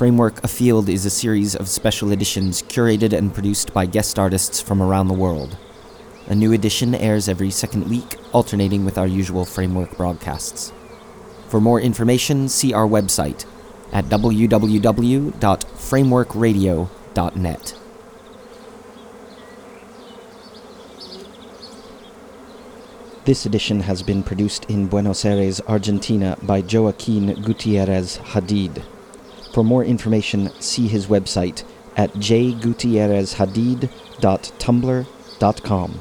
Framework Afield is a series of special editions curated and produced by guest artists from around the world. A new edition airs every second week, alternating with our usual Framework broadcasts. For more information, see our website at www.frameworkradio.net. This edition has been produced in Buenos Aires, Argentina by Joaquin Gutierrez Hadid. For more information, see his website at jgutierrezhadid.tumblr.com.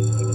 Thank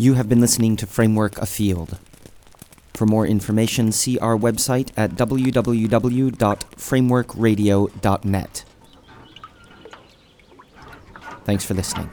You have been listening to Framework Afield. For more information, see our website at www.frameworkradio.net. Thanks for listening.